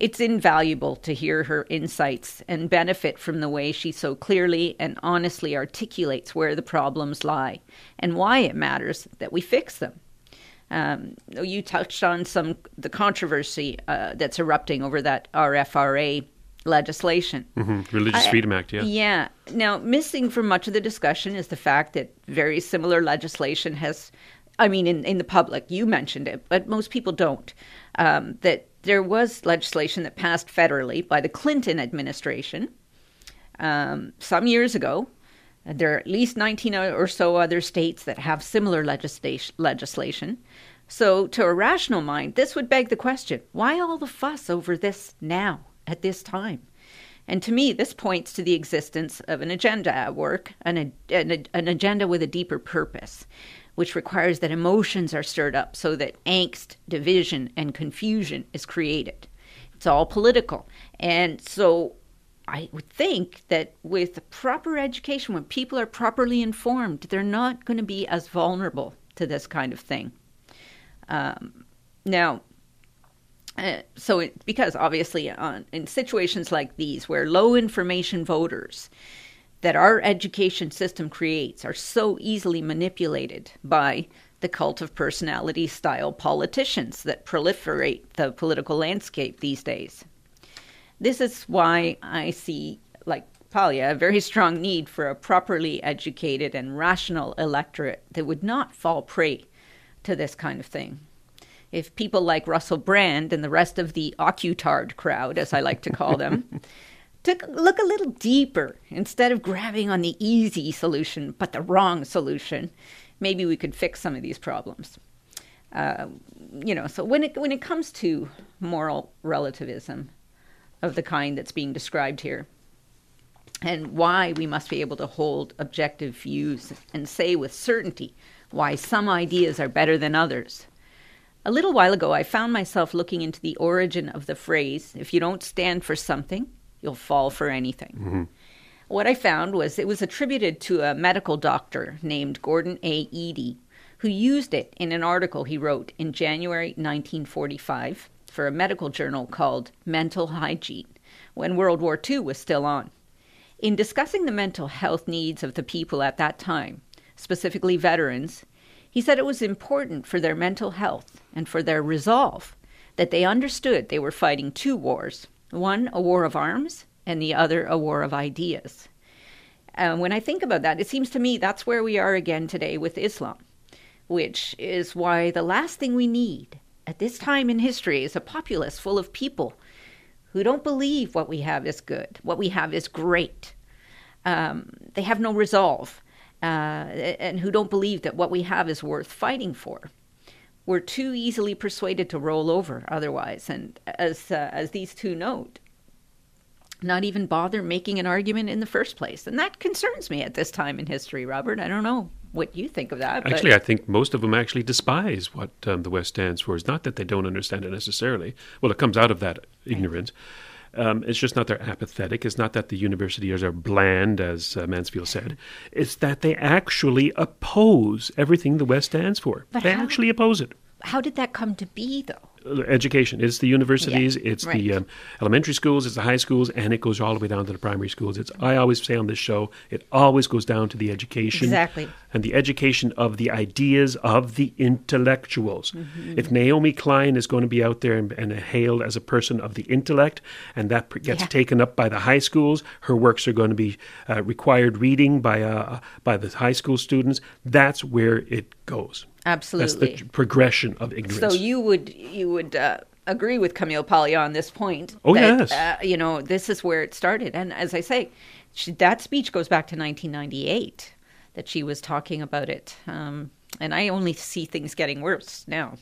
it's invaluable to hear her insights and benefit from the way she so clearly and honestly articulates where the problems lie and why it matters that we fix them. Um, you touched on some the controversy uh, that's erupting over that RFRA legislation. Mm-hmm. Religious I- Freedom Act, yeah. Yeah. Now, missing from much of the discussion is the fact that very similar legislation has, I mean, in, in the public, you mentioned it, but most people don't. Um, that there was legislation that passed federally by the Clinton administration um, some years ago. There are at least 19 or so other states that have similar legislation. legislation. So, to a rational mind, this would beg the question why all the fuss over this now, at this time? And to me, this points to the existence of an agenda at work, an, an, an agenda with a deeper purpose, which requires that emotions are stirred up so that angst, division, and confusion is created. It's all political. And so I would think that with proper education, when people are properly informed, they're not going to be as vulnerable to this kind of thing. Um, now, uh, so it, because obviously on, in situations like these where low information voters that our education system creates are so easily manipulated by the cult of personality style politicians that proliferate the political landscape these days. This is why I see, like Paglia, a very strong need for a properly educated and rational electorate that would not fall prey to this kind of thing. If people like Russell Brand and the rest of the Occutard crowd, as I like to call them, *laughs* took look a little deeper instead of grabbing on the easy solution but the wrong solution, maybe we could fix some of these problems. Uh, you know, so when it when it comes to moral relativism of the kind that's being described here, and why we must be able to hold objective views and say with certainty why some ideas are better than others. A little while ago, I found myself looking into the origin of the phrase, if you don't stand for something, you'll fall for anything. Mm-hmm. What I found was it was attributed to a medical doctor named Gordon A. Eadie, who used it in an article he wrote in January 1945 for a medical journal called Mental Hygiene, when World War II was still on. In discussing the mental health needs of the people at that time, specifically veterans, he said it was important for their mental health and for their resolve that they understood they were fighting two wars one, a war of arms, and the other, a war of ideas. And when I think about that, it seems to me that's where we are again today with Islam, which is why the last thing we need at this time in history is a populace full of people who don't believe what we have is good, what we have is great. Um, they have no resolve, uh, and who don't believe that what we have is worth fighting for. We're too easily persuaded to roll over otherwise, and as uh, as these two note, not even bother making an argument in the first place. And that concerns me at this time in history, Robert. I don't know what you think of that. Actually, I think most of them actually despise what um, the West stands for. It's not that they don't understand it necessarily. Well, it comes out of that ignorance. Um, it's just not they're apathetic. It's not that the universities are bland, as uh, Mansfield said. It's that they actually oppose everything the West stands for. But they how- actually oppose it. How did that come to be, though? Education. It's the universities, Yeah, it's the um, elementary schools, it's the high schools, and it goes all the way down to the primary schools. It's I always say on this show, it always goes down to the education Exactly. and the education of the ideas of the intellectuals. Mhm. If Naomi Klein is going to be out there and, and hailed as a person of the intellect, and that pr- gets Yeah. taken up by the high schools, her works are going to be uh, required reading by uh, by the high school students. That's where it goes. That's the Absolutely. progression of ignorance. So you would you would uh, agree with Camille Paglia on this point? Oh, that, yes. Uh, you know, this is where it started, and as I say, she, that speech goes back to 1998. That she was talking about it, um, and I only see things getting worse now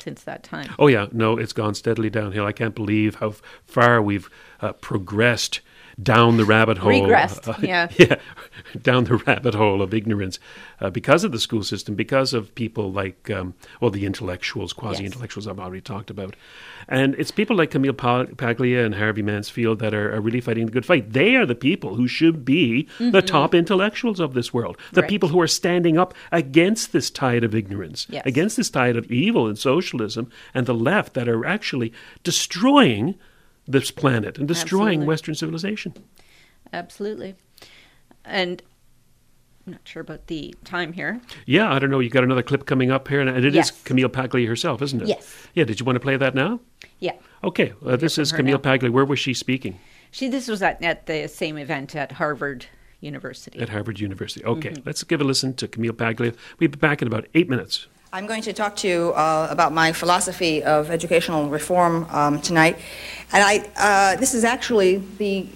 since that time. Oh yeah, no, it's gone steadily downhill. I can't believe how far we've uh, progressed down the rabbit hole. Regressed, uh, *laughs* yeah. yeah, *laughs* down the rabbit hole of ignorance uh, because of the school system, because of people like, um, well, the intellectuals, quasi-intellectuals I've already talked about, and it's people like Camille Paglia and Harvey Mansfield that are, are really fighting the good fight. They are the people who should be the Mhm. top intellectuals of this world, the Right. people who are standing up against this tide of ignorance, Yes. against this tide of evil and socialism and the left that are actually destroying this planet and destroying Absolutely. Western civilization. Absolutely, and I'm not sure about the time here. Yeah, I don't know. You got another clip coming up here, and it is Yes. Camille Paglia herself, isn't it? Yes. Yeah. Did you want to play that now? Yeah. Okay. Uh, this is Camille now. Paglia. Where was she speaking? She this was at, at the same event at Harvard University. At Harvard University. Okay. Mhm. Let's give a listen to Camille Paglia. We'll be back in about eight minutes. I'm going to talk to you uh, about my philosophy of educational reform um, tonight. And I, uh, this is actually the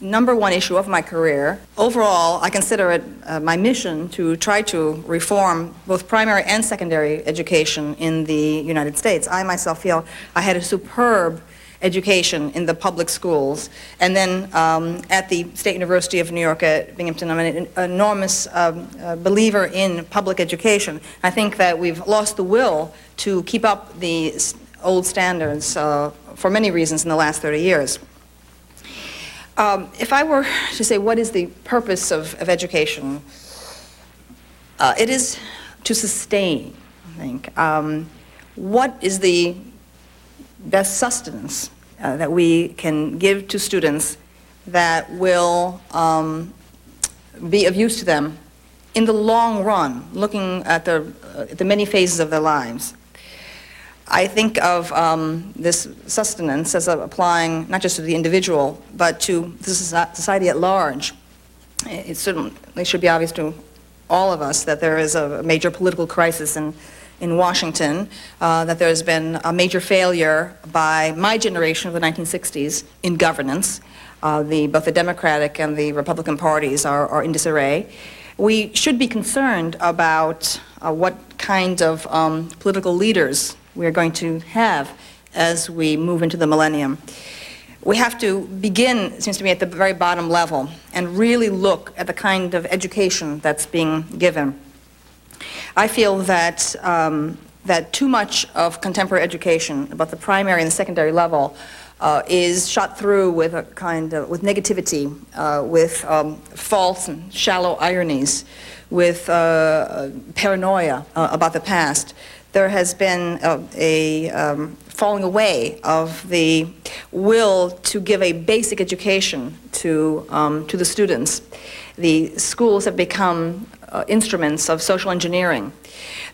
number one issue of my career. Overall, I consider it uh, my mission to try to reform both primary and secondary education in the United States. I myself feel I had a superb education in the public schools. And then um, at the State University of New York at Binghamton, I'm an enormous um, uh, believer in public education. I think that we've lost the will to keep up the old standards uh, for many reasons in the last 30 years. Um, if I were to say what is the purpose of, of education, uh, it is to sustain, I think. Um, what is the best sustenance uh, that we can give to students that will um, be of use to them in the long run, looking at the, uh, the many phases of their lives. I think of um, this sustenance as applying not just to the individual, but to the society at large. It certainly should be obvious to all of us that there is a major political crisis in, in Washington, uh, that there's been a major failure by my generation of the 1960s in governance. Uh, the, both the Democratic and the Republican parties are, are in disarray. We should be concerned about uh, what kind of um, political leaders we are going to have as we move into the millennium. We have to begin, it seems to me, at the very bottom level and really look at the kind of education that's being given. I feel that, um, that too much of contemporary education, about the primary and the secondary level, uh, is shot through with a kind of with negativity, uh, with um, false and shallow ironies, with uh, paranoia uh, about the past. There has been a, a um, falling away of the will to give a basic education to um, to the students. The schools have become uh, instruments of social engineering.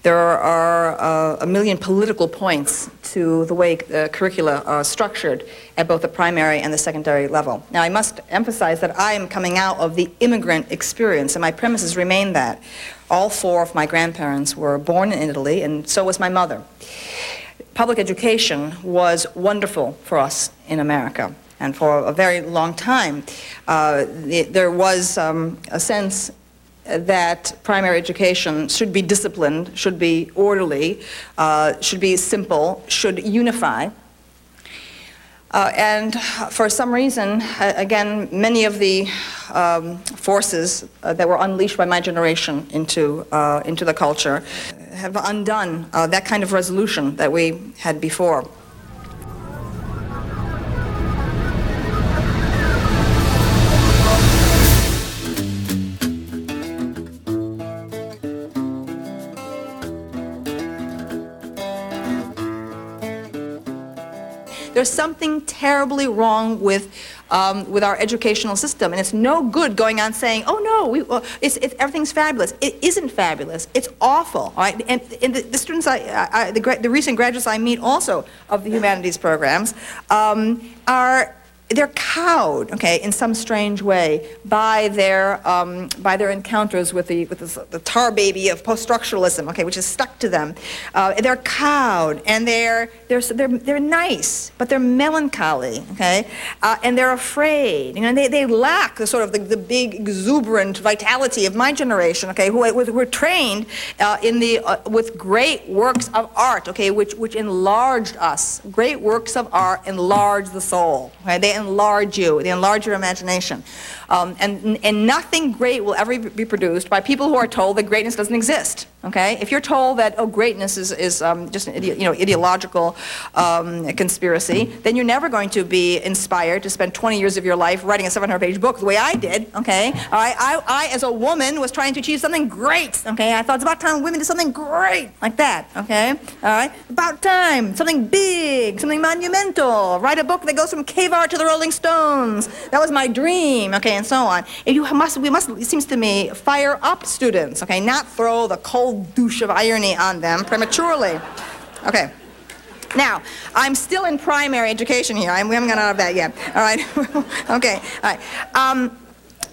There are uh, a million political points to the way uh, curricula are structured at both the primary and the secondary level. Now, I must emphasize that I am coming out of the immigrant experience, and my premises remain that. All four of my grandparents were born in Italy, and so was my mother. Public education was wonderful for us in America. And for a very long time, uh, the, there was um, a sense that primary education should be disciplined, should be orderly, uh, should be simple, should unify. Uh, and for some reason, uh, again, many of the um, forces uh, that were unleashed by my generation into, uh, into the culture have undone uh, that kind of resolution that we had before. There's something terribly wrong with, um, with our educational system, and it's no good going on saying, "Oh no, we, well, it's, it's, everything's fabulous." It isn't fabulous. It's awful. Right, and, and the, the students, I, I, the, the recent graduates I meet also of the humanities programs um, are they're cowed, okay, in some strange way by their um, by their encounters with the with the, tar baby of post-structuralism, okay, which is stuck to them. Uh, they're cowed and they're they're they're they're nice, but they're melancholy, okay, uh, and they're afraid. You know, they, they lack the sort of the, the big exuberant vitality of my generation, okay, who, who were trained uh, in the uh, with great works of art, okay, which which enlarged us. Great works of art enlarge the soul. Okay, they enlarge you, they enlarge your imagination. Um, and, and nothing great will ever be produced by people who are told that greatness doesn't exist. Okay? If you're told that, oh, greatness is, is um, just an you know, ideological um, conspiracy, then you're never going to be inspired to spend 20 years of your life writing a 700-page book the way I did. Okay? I, I, I, as a woman, was trying to achieve something great. Okay? I thought it's about time women did something great like that. Okay? All right? About time. Something big. Something monumental. Write a book that goes from cave art to the Rolling Stones. That was my dream. Okay? And so on. And you must, we must, it seems to me, fire up students. Okay? Not throw the cold douche of irony on them prematurely. Okay. Now, I'm still in primary education here. I'm, we haven't got out of that yet. *laughs* All right. okay. All right. Um,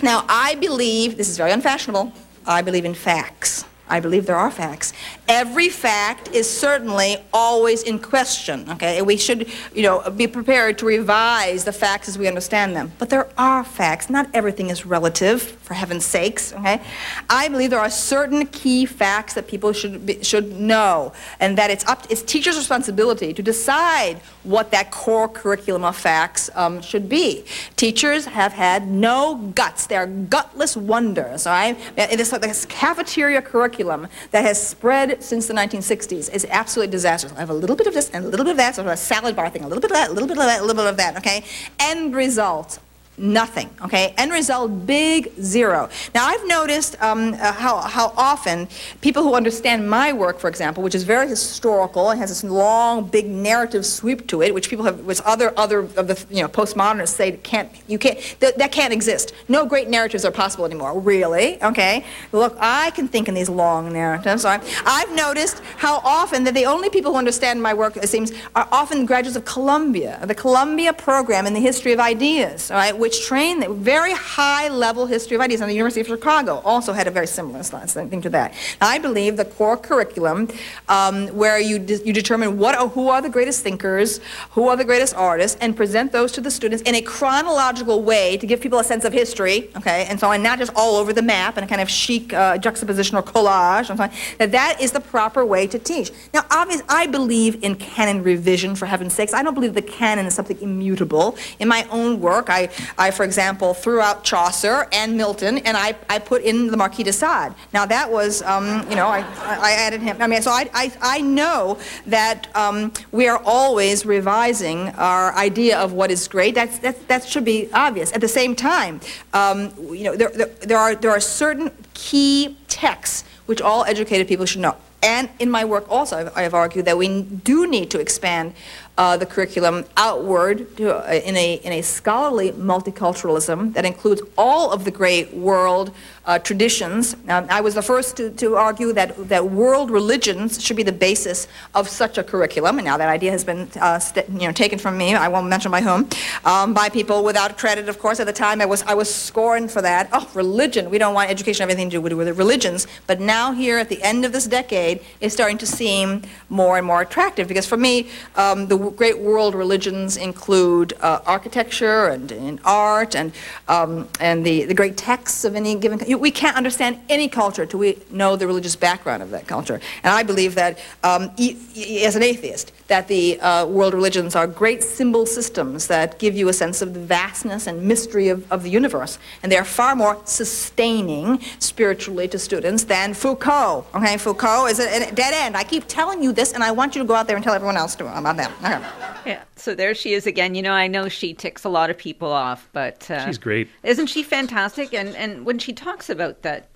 now, I believe, this is very unfashionable, I believe in facts. I believe there are facts. Every fact is certainly always in question, okay? We should, you know, be prepared to revise the facts as we understand them. But there are facts. Not everything is relative, for heaven's sakes, okay? I believe there are certain key facts that people should be, should know, and that it's up it's teachers' responsibility to decide what that core curriculum of facts um, should be. Teachers have had no guts. They're gutless wonders, all right? It is like this cafeteria curriculum that has spread since the 1960s is absolutely disastrous. I have a little bit of this and a little bit of that, sort of a salad bar thing, a little bit of that, a little bit of that, a little bit of that, okay? End result, nothing, okay? End result, big zero. Now, I've noticed um, uh, how, how often people who understand my work, for example, which is very historical and has this long, big narrative sweep to it, which people have, which other, other of the, you know, postmodernists say can't, you can't, that, can't exist. No great narratives are possible anymore, really, okay? Look, I can think in these long narratives. I, I've noticed how often that the only people who understand my work, it seems, are often graduates of Columbia, the Columbia program in the history of ideas, all right, which train the very high level history of ideas. And the University of Chicago also had a very similar thing to that. Now, I believe the core curriculum, um, where you, de- you determine what are, who are the greatest thinkers, who are the greatest artists, and present those to the students in a chronological way to give people a sense of history, okay, and so on, not just all over the map in a kind of chic uh, juxtaposition or collage, and so on, that that is the proper way to teach. Now, obviously, I believe in canon revision, for heaven's sakes. I don't believe the canon is something immutable. In my own work, I, I for example, threw out Chaucer and Milton, and I, I put in the Marquis de Sade. Now, that was, um, you know, I, I added him. I mean, so I, I, I know that um, we are always revising our idea of what is great. That's, that, that should be obvious. At the same time, um, you know, there, there, there, are, there are certain key texts which all educated people should know. And in my work also, I've, argued that we do need to expand uh, the curriculum outward to, uh, in, a, in a scholarly multiculturalism that includes all of the great world uh, traditions. Um, I was the first to, to argue that, that world religions should be the basis of such a curriculum, and now that idea has been uh, st- you know, taken from me, I won't mention by whom, um, by people without credit, of course. At the time, I was, I was scorned for that. Oh, religion, we don't want education everything to do with, religions. But now here at the end of this decade, it's starting to seem more and more attractive, because for me, um, the great world religions include uh, architecture and, and art and, um, and the, the great texts of any given. We can't understand any culture till we know the religious background of that culture. And I believe that, um, e- e- as an atheist, that the uh, world religions are great symbol systems that give you a sense of the vastness and mystery of, of the universe. And they are far more sustaining spiritually to students than Foucault. Okay, Foucault is a, a dead end. I keep telling you this, and I want you to go out there and tell everyone else about that. Okay. Yeah. So there she is again. You know, I know she ticks a lot of people off, but uh, She's great. Isn't she fantastic? And and when she talks about that,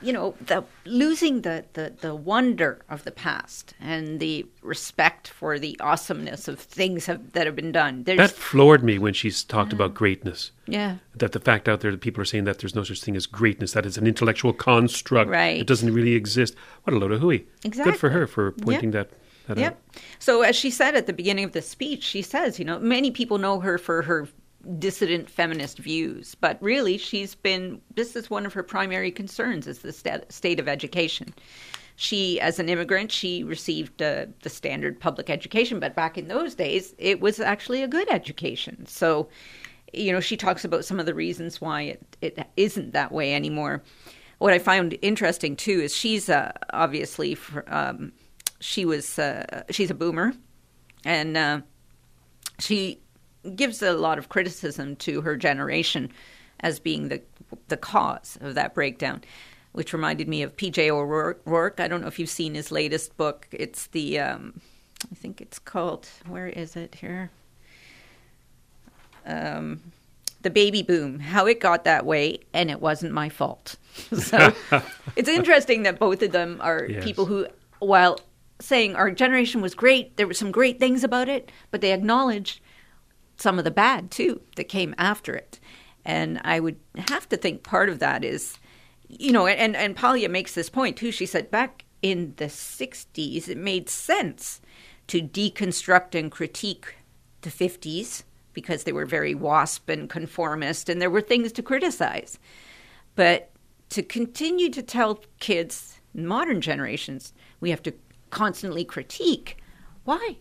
you know, the losing the the the wonder of the past and the respect for the awesomeness of things have, that have been done. There's That floored me when she's talked about greatness. Yeah. That the fact out there that people are saying that there's no such thing as greatness, that it's an intellectual construct. Right. It doesn't really exist. What a load of hooey. exactly Good for her for pointing Yeah. that, that Yep. out. So as she said at the beginning of the speech, she says, you know, many people know her for her dissident feminist views, but really she's been this is one of her primary concerns is the sta- state of education. She, as an immigrant, she received uh, the standard public education, but back in those days, it was actually a good education. So, you know, she talks about some of the reasons why it, it isn't that way anymore. What I found interesting too is she's uh, obviously fr- um, she was uh, she's a boomer, and uh, she gives a lot of criticism to her generation as being the the cause of that breakdown, which reminded me of P.J. O'Rourke. I don't know if you've seen his latest book. It's the um, I think it's called where is it here? Um, the baby boom, how it got that way, and it wasn't my fault. *laughs* so *laughs* it's interesting that both of them are Yes. people who, while saying our generation was great, there were some great things about it, but they acknowledged some of the bad too that came after it. And I would have to think part of that is, you know, and, and Paglia makes this point too. She said back in the 60s, it made sense to deconstruct and critique the 50s because they were very WASP and conformist and there were things to criticize. But to continue to tell kids, modern generations, we have to constantly critique, why?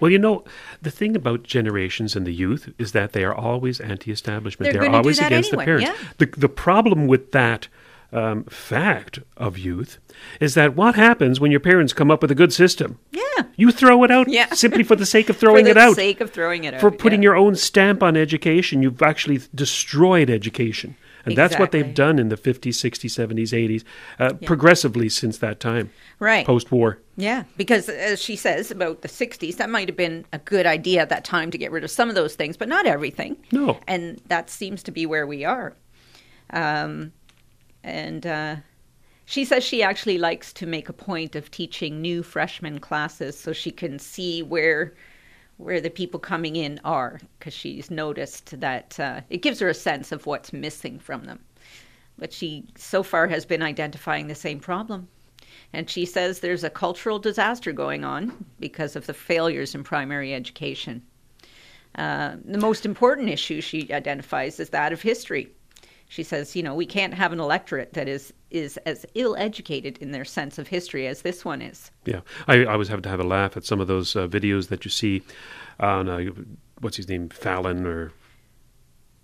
Well, you know, the thing about generations and the youth is that they are always anti-establishment. They're They're, always against anyway, the parents. yeah. The the problem with that um, fact of youth is that what happens when your parents come up with a good system? Yeah. You throw it out Yeah. *laughs* simply for the sake of *laughs* throwing For it the out. sake of throwing it out. For putting yeah. your own stamp on education, you've actually destroyed education. And that's what they've done in the 50s, 60s, 70s, 80s, uh, progressively since that time. Right. Post war. Yeah, because as she says about the 60s, that might have been a good idea at that time to get rid of some of those things, but not everything. No. And that seems to be where we are. Um, and uh, she says she actually likes to make a point of teaching new freshman classes so she can see where where the people coming in are because she's noticed that uh, it gives her a sense of what's missing from them. But she so far has been identifying the same problem. And she says there's a cultural disaster going on because of the failures in primary education. Uh, the most important issue she identifies is that of history. She says, you know, we can't have an electorate that is is as ill educated in their sense of history as this one is. Yeah, I, I always have to have a laugh at some of those uh, videos that you see on uh, what's his name, Fallon, or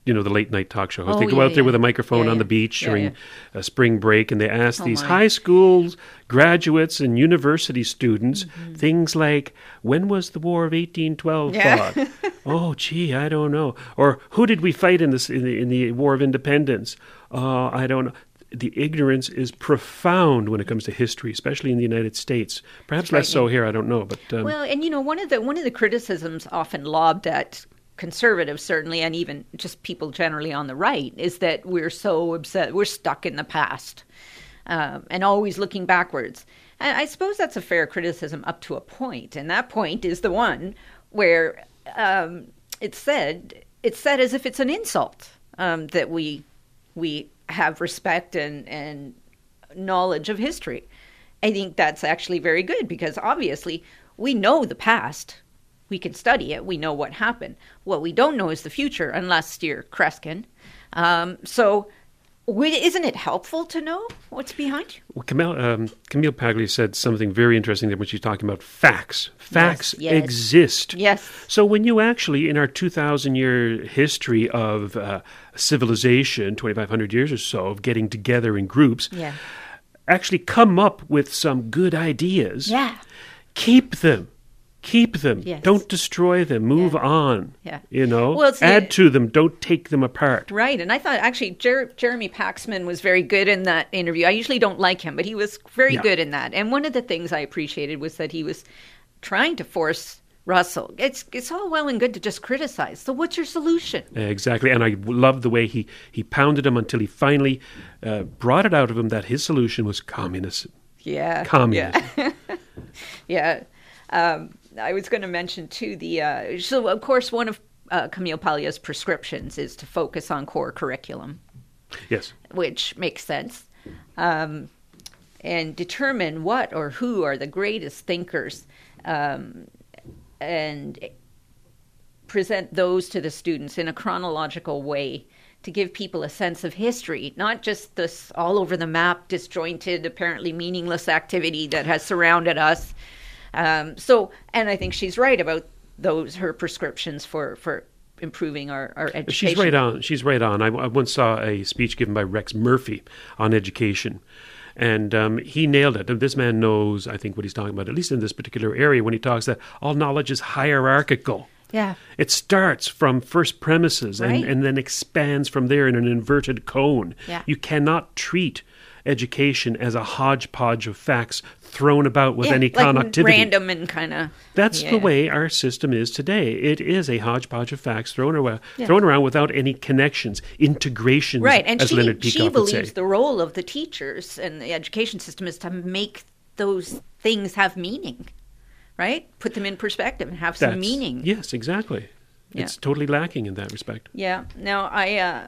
you know the late night talk show host. Oh, they go yeah, out there yeah. with a microphone Yeah, on the beach during a spring break, and they ask Oh, these my. high school graduates and university students Mm-hmm. things like, "When was the War of eighteen twelve fought?" *laughs* oh, gee, I don't know. Or who did we fight in this in the, in the War of Independence? Uh, I don't know. The ignorance is profound when it comes to history, especially in the United States. Perhaps less so here. I don't know, but um, well, and you know, one of the one of the criticisms often lobbed at conservatives, certainly, and even just people generally on the right, is that we're so upset, we're stuck in the past, um, and always looking backwards. And I suppose that's a fair criticism up to a point, and that point is the one where um, it's said it's said as if it's an insult um, that we we have respect and and knowledge of history. I think that's actually very good because obviously we know the past. We can study it. We know what happened. What we don't know is the future, unless you're Kreskin. Um, so Isn't it helpful to know what's behind you? Well, Camille, um, Camille Paglia said something very interesting there when she's talking about facts. Facts yes. exist. Yes. So when you actually, in our 2,000 year history of uh, civilization, 2,500 years or so, of getting together in groups, Yeah. actually come up with some good ideas, Yeah. keep them. Keep them. Yes. Don't destroy them. Move on. Yeah. You know, Well, it's the- add to them. Don't take them apart. Right, and I thought actually Jer- Jeremy Paxman was very good in that interview. I usually don't like him, but he was very Yeah. good in that. And one of the things I appreciated was that he was trying to force Russell. It's it's all well and good to just criticize. So what's your solution? Exactly, and I love the way he he pounded him until he finally uh, brought it out of him that his solution was communism. Yeah, Communism. Yeah, *laughs* yeah. Um, I was going to mention too the uh, so of course one of uh, Camille Paglia's prescriptions is to focus on core curriculum. Yes. which makes sense, um, and determine what or who are the greatest thinkers, um, and present those to the students in a chronological way to give people a sense of history, not just this all over the map, disjointed, apparently meaningless activity that has surrounded us. Um, so, and I think she's right about those her prescriptions for for improving our, our education. She's right on. She's right on. I, I once saw a speech given by Rex Murphy on education, and um, he nailed it. And this man knows, I think, what he's talking about, at least in this particular area, when he talks that all knowledge is hierarchical. Yeah. It starts from first premises and, Right. and then expands from there in an inverted cone. Yeah. You cannot treat education as a hodgepodge of facts thrown about with Yeah, any like connectivity. random and kind of. That's the way our system is today. It is a hodgepodge of facts thrown around, Yeah. thrown around without any connections, integrations, Right, and she, Leonard she believes the role of the teachers and the education system is to make those things have meaning, right? Put them in perspective and have some That's- meaning. Yes, exactly. Yeah. It's totally lacking in that respect. Yeah. Now I uh,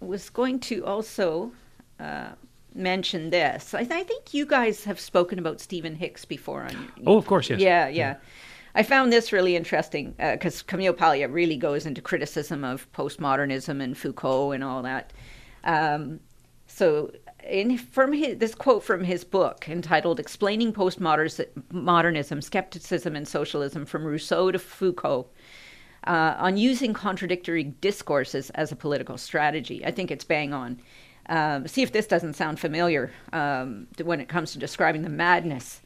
was going to also uh, mention this. I, th- I think you guys have spoken about Stephen Hicks before on your. Oh, of course, yes. Yeah, yeah. I found this really interesting because Camille Paglia really goes into criticism of postmodernism and Foucault and all that. Um, so, in from his, this quote from his book entitled "Explaining Postmodernism, Skepticism, and Socialism from Rousseau to Foucault." uh, on using contradictory discourses as a political strategy. I think it's bang on. Um, see if this doesn't sound familiar um, when it comes to describing the madness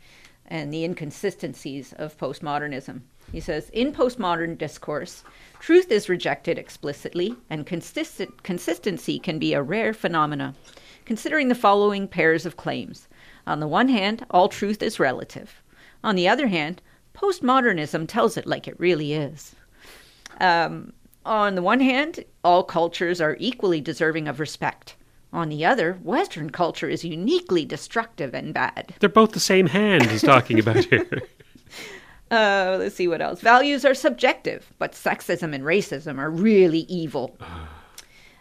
and the inconsistencies of postmodernism. He says In postmodern discourse, truth is rejected explicitly, and consistent, consistency can be a rare phenomena. Considering the following pairs of claims on the one hand, all truth is relative. On the other hand, postmodernism tells it like it really is. Um, on the one hand, all cultures are equally deserving of respect. On the other, Western culture is uniquely destructive and bad. They're both the same hand he's talking about here. *laughs* Uh, let's see what else. Values are subjective, but sexism and racism are really evil.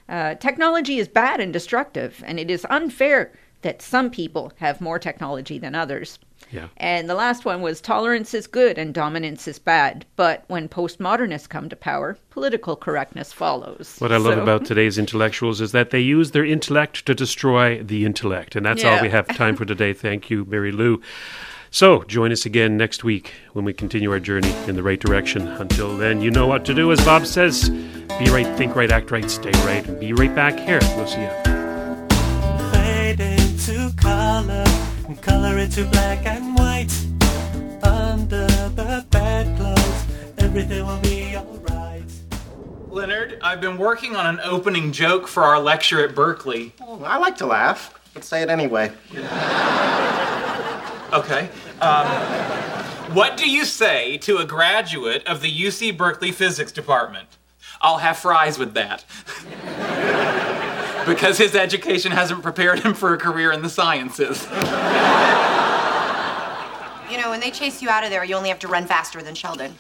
Uh, technology is bad and destructive, and it is unfair that some people have more technology than others. Yeah. And the last one was tolerance is good and dominance is bad. But when postmodernists come to power, political correctness follows. What I love So- about today's intellectuals is that they use their intellect to destroy the intellect. And that's all we have time for today. Thank you, Mary Lou. So join us again next week when we continue our journey in the right direction. Until then, you know what to do, as Bob says be right, think right, act right, stay right, and be right back here. We'll see you. And color into black and white. Under the bedclothes, everything will be alright. Leonard, I've been working on an opening joke for our lecture at Berkeley. I like to laugh. Let's say it anyway. *laughs* Okay. Um, what do you say to a graduate of the UC Berkeley Physics Department? I'll have fries with that. *laughs* because his education hasn't prepared him for a career in the sciences. You know, when they chase you out of there, you only have to run faster than Sheldon.